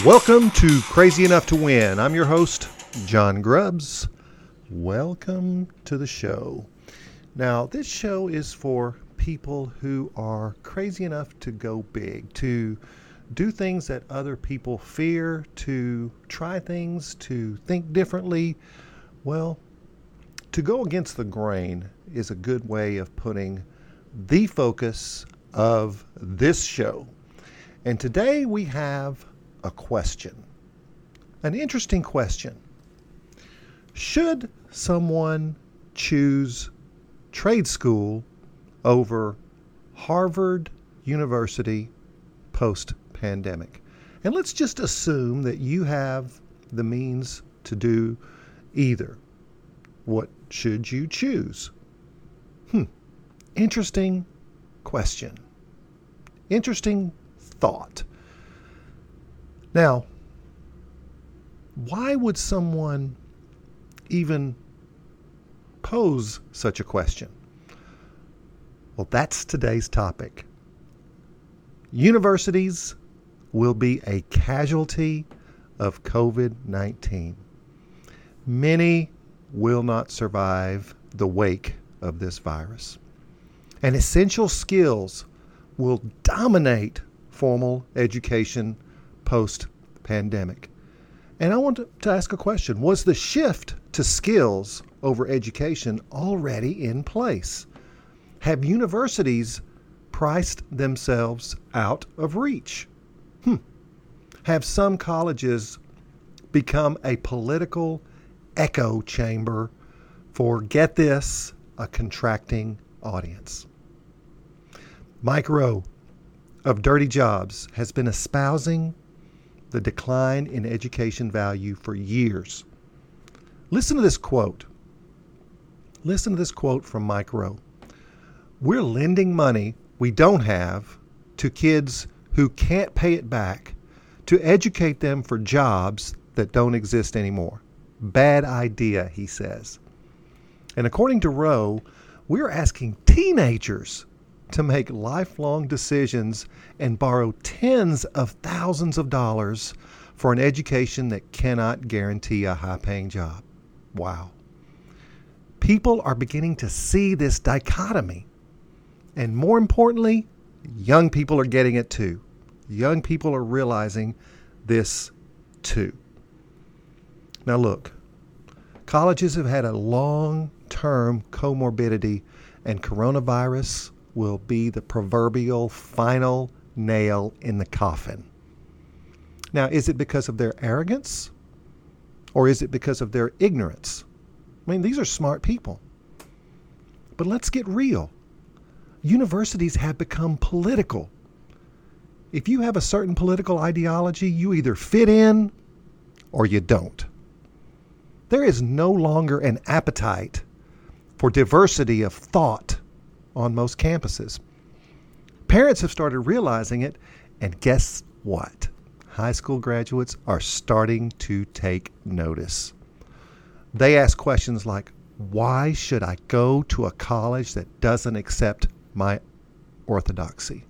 Welcome to Crazy Enough to Win. I'm your host, John Grubbs. Welcome to the show. Now, this show is for people who are crazy enough to go big, to do things that other people fear, to try things, to think differently. Well, to go against the grain is a good way of putting the focus of this show. And today we have a question, an interesting question. Should someone choose trade school over Harvard University post pandemic? And let's just assume that you have the means to do either. What should you choose? Hmm. Interesting question. Interesting thought. Now, why would someone even pose such a question? Well, that's today's topic. Universities will be a casualty of COVID 19. Many will not survive the wake of this virus. And essential skills will dominate formal education post pandemic. And I want to ask a question Was the shift to skills over education already in place? Have universities priced themselves out of reach? Hmm. Have some colleges become a political echo chamber for, get this, a contracting audience? Mike Rowe of Dirty Jobs has been espousing the decline in education value for years. Listen to this quote. Listen to this quote from Mike Rowe. We're lending money we don't have to kids who can't pay it back to educate them for jobs that don't exist anymore. Bad idea, he says. And according to Rowe, we're asking teenagers to make lifelong decisions and borrow tens of thousands of dollars for an education that cannot guarantee a high paying job. Wow. People are beginning to see this dichotomy. And more importantly, young people are getting it too. Young people are realizing this too. Now, look, colleges have had a long term comorbidity, and coronavirus will be the proverbial final nail in the coffin. Now, is it because of their arrogance or is it because of their ignorance? I mean, these are smart people. But let's get real. Universities have become political. If you have a certain political ideology, you either fit in or you don't. There is no longer an appetite for diversity of thought on most campuses. Parents have started realizing it, and guess what? High school graduates are starting to take notice. They ask questions like, Why should I go to a college that doesn't accept my orthodoxy?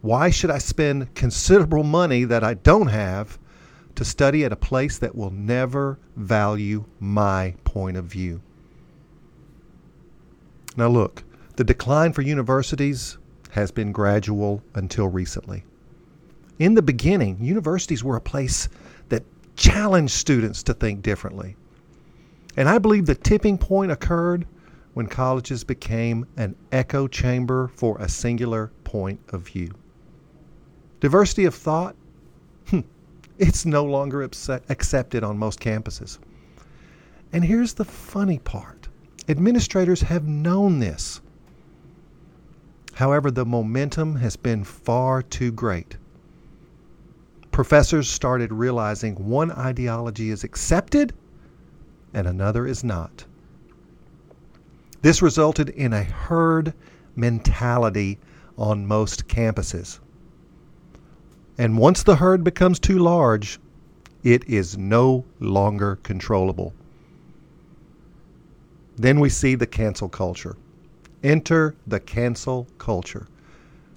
Why should I spend considerable money that I don't have to study at a place that will never value my point of view? Now, look, the decline for universities has been gradual until recently. In the beginning, universities were a place that challenged students to think differently. And I believe the tipping point occurred when colleges became an echo chamber for a singular point of view. Diversity of thought, hmm, it's no longer accepted on most campuses. And here's the funny part administrators have known this. However, the momentum has been far too great. Professors started realizing one ideology is accepted and another is not. This resulted in a herd mentality on most campuses. And once the herd becomes too large, it is no longer controllable. Then we see the cancel culture. Enter the cancel culture.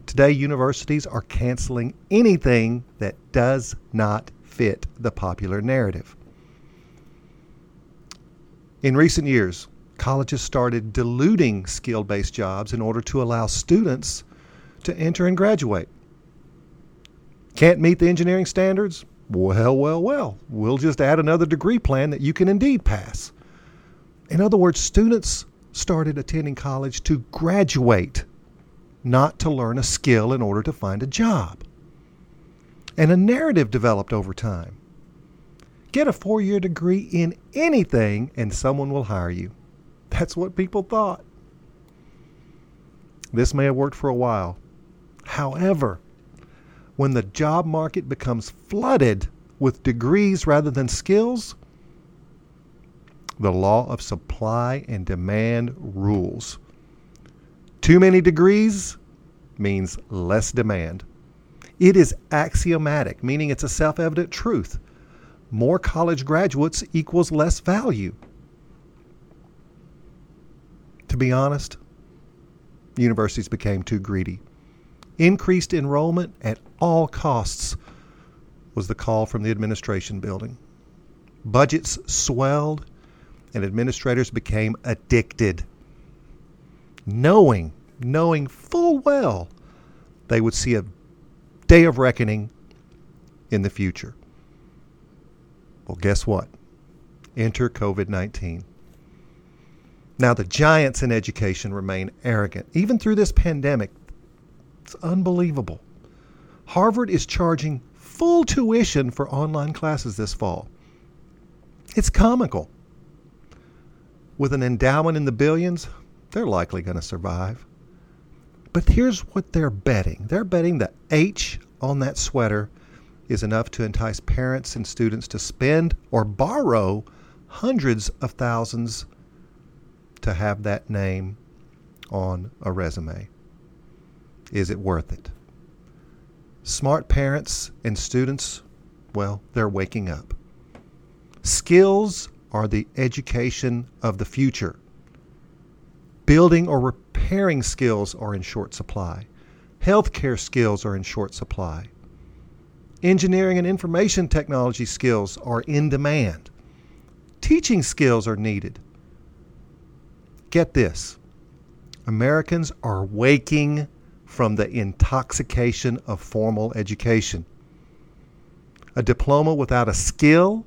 Today, universities are canceling anything that does not fit the popular narrative. In recent years, colleges started diluting skill based jobs in order to allow students to enter and graduate. Can't meet the engineering standards? Well, well, well. We'll just add another degree plan that you can indeed pass. In other words, students started attending college to graduate, not to learn a skill in order to find a job. And a narrative developed over time. Get a four year degree in anything and someone will hire you. That's what people thought. This may have worked for a while. However, when the job market becomes flooded with degrees rather than skills, the law of supply and demand rules. Too many degrees means less demand. It is axiomatic, meaning it's a self evident truth. More college graduates equals less value. To be honest, universities became too greedy. Increased enrollment at all costs was the call from the administration building. Budgets swelled and administrators became addicted, knowing, knowing full well they would see a day of reckoning in the future. Well, guess what? Enter COVID 19. Now, the giants in education remain arrogant. Even through this pandemic, it's unbelievable. Harvard is charging full tuition for online classes this fall. It's comical. With an endowment in the billions, they're likely going to survive. But here's what they're betting they're betting the H on that sweater is enough to entice parents and students to spend or borrow hundreds of thousands to have that name on a resume. Is it worth it? Smart parents and students, well, they're waking up. Skills are the education of the future. Building or repairing skills are in short supply. Healthcare skills are in short supply. Engineering and information technology skills are in demand. Teaching skills are needed. Get this Americans are waking from the intoxication of formal education. A diploma without a skill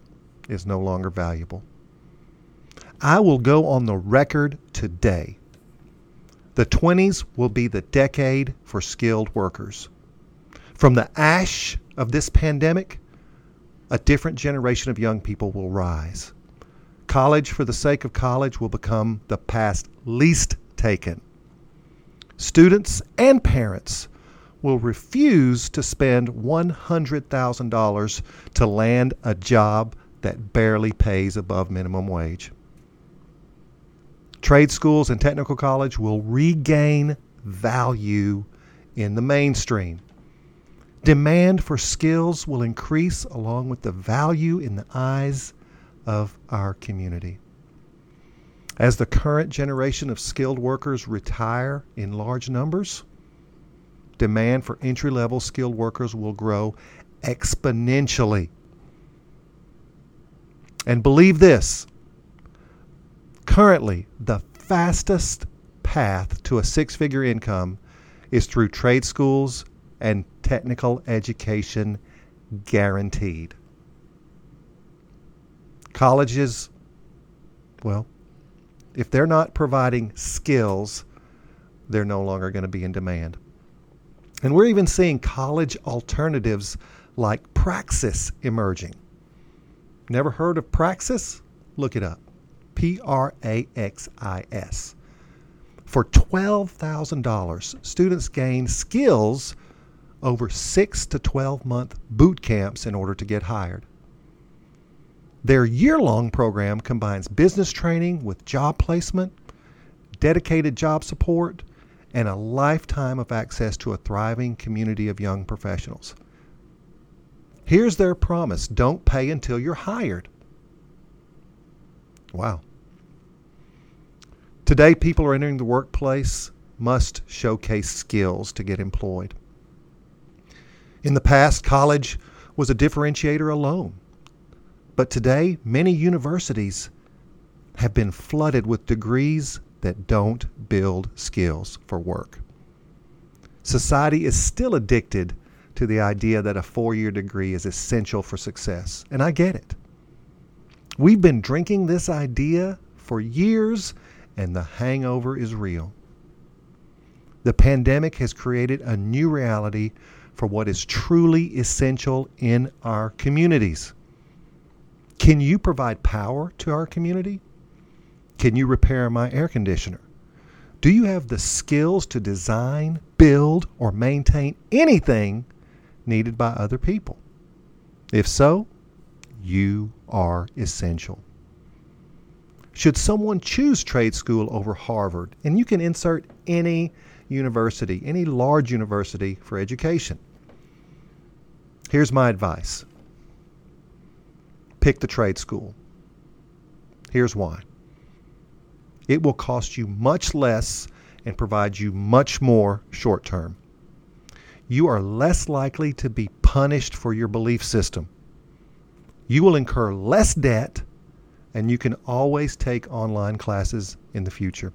is no longer valuable. I will go on the record today. The 20s will be the decade for skilled workers. From the ash of this pandemic, a different generation of young people will rise. College for the sake of college will become the past least taken students and parents will refuse to spend $100,000 to land a job that barely pays above minimum wage. Trade schools and technical college will regain value in the mainstream. Demand for skills will increase along with the value in the eyes of our community. As the current generation of skilled workers retire in large numbers, demand for entry level skilled workers will grow exponentially. And believe this currently, the fastest path to a six figure income is through trade schools and technical education guaranteed. Colleges, well, if they're not providing skills, they're no longer going to be in demand. And we're even seeing college alternatives like Praxis emerging. Never heard of Praxis? Look it up. P R A X I S. For $12,000, students gain skills over 6 to 12 month boot camps in order to get hired. Their year long program combines business training with job placement, dedicated job support, and a lifetime of access to a thriving community of young professionals. Here's their promise don't pay until you're hired. Wow. Today, people are entering the workplace must showcase skills to get employed. In the past, college was a differentiator alone. But today, many universities have been flooded with degrees that don't build skills for work. Society is still addicted to the idea that a four year degree is essential for success, and I get it. We've been drinking this idea for years, and the hangover is real. The pandemic has created a new reality for what is truly essential in our communities. Can you provide power to our community? Can you repair my air conditioner? Do you have the skills to design, build, or maintain anything needed by other people? If so, you are essential. Should someone choose trade school over Harvard, and you can insert any university, any large university for education, here's my advice pick the trade school. Here's why it will cost you much less and provide you much more short term. You are less likely to be punished for your belief system you will incur less debt and you can always take online classes in the future.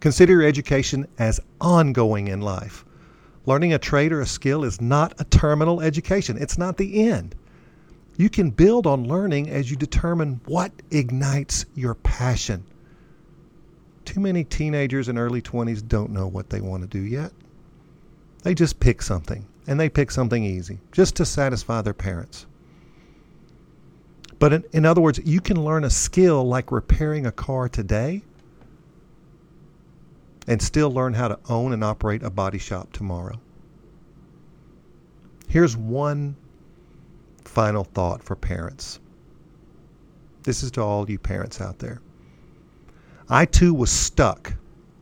Consider your education as ongoing in life. Learning a trade or a skill is not a terminal education, it's not the end. You can build on learning as you determine what ignites your passion. Too many teenagers in early 20s don't know what they want to do yet. They just pick something, and they pick something easy, just to satisfy their parents. But in, in other words, you can learn a skill like repairing a car today and still learn how to own and operate a body shop tomorrow. Here's one final thought for parents. This is to all you parents out there. I too was stuck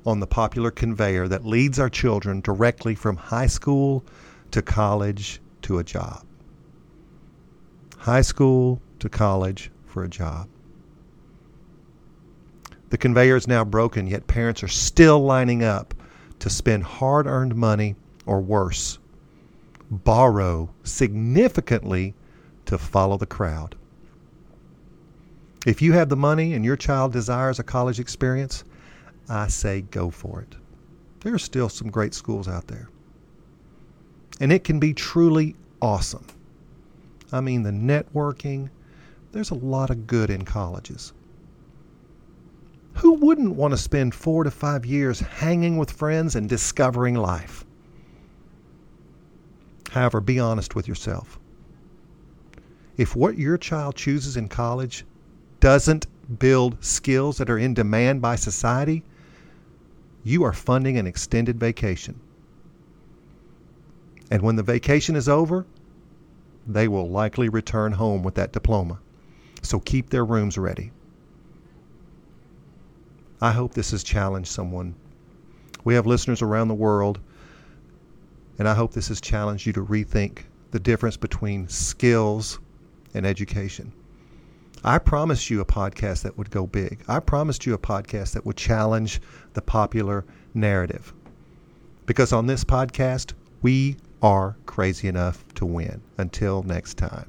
on the popular conveyor that leads our children directly from high school to college to a job. High school to college for a job. The conveyor is now broken, yet parents are still lining up to spend hard earned money or worse, borrow significantly to follow the crowd. If you have the money and your child desires a college experience, I say go for it. There are still some great schools out there. And it can be truly awesome. I mean, the networking, there's a lot of good in colleges. Who wouldn't want to spend four to five years hanging with friends and discovering life? However, be honest with yourself. If what your child chooses in college doesn't build skills that are in demand by society, you are funding an extended vacation. And when the vacation is over, they will likely return home with that diploma. So keep their rooms ready. I hope this has challenged someone. We have listeners around the world, and I hope this has challenged you to rethink the difference between skills and education. I promised you a podcast that would go big. I promised you a podcast that would challenge the popular narrative. Because on this podcast, we are crazy enough to win. Until next time.